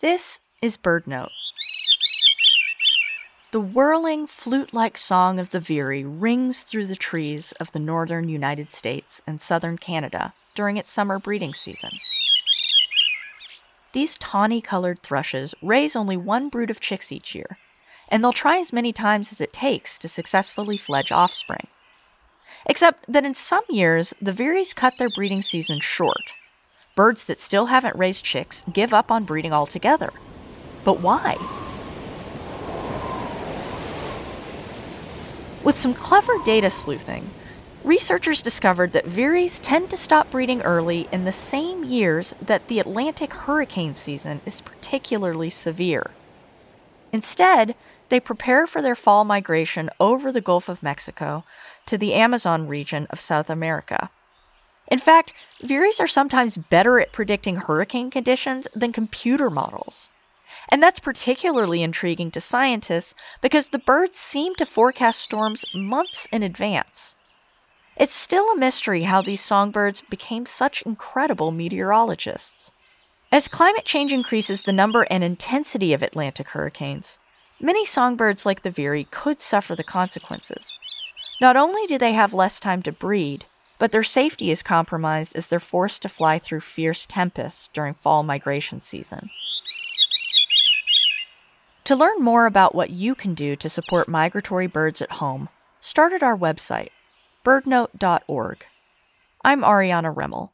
This is BirdNote. The whirling, flute like song of the veery rings through the trees of the northern United States and southern Canada during its summer breeding season. These tawny colored thrushes raise only one brood of chicks each year, and they'll try as many times as it takes to successfully fledge offspring. Except that in some years, the veeries cut their breeding season short. Birds that still haven't raised chicks give up on breeding altogether. But why? With some clever data sleuthing, researchers discovered that veeries tend to stop breeding early in the same years that the Atlantic hurricane season is particularly severe. Instead, they prepare for their fall migration over the Gulf of Mexico to the Amazon region of South America. In fact, veeries are sometimes better at predicting hurricane conditions than computer models. And that's particularly intriguing to scientists because the birds seem to forecast storms months in advance. It's still a mystery how these songbirds became such incredible meteorologists. As climate change increases the number and intensity of Atlantic hurricanes, many songbirds like the veery could suffer the consequences. Not only do they have less time to breed, but their safety is compromised as they're forced to fly through fierce tempests during fall migration season. To learn more about what you can do to support migratory birds at home, start at our website, birdnote.org. I'm Ariana Remmel.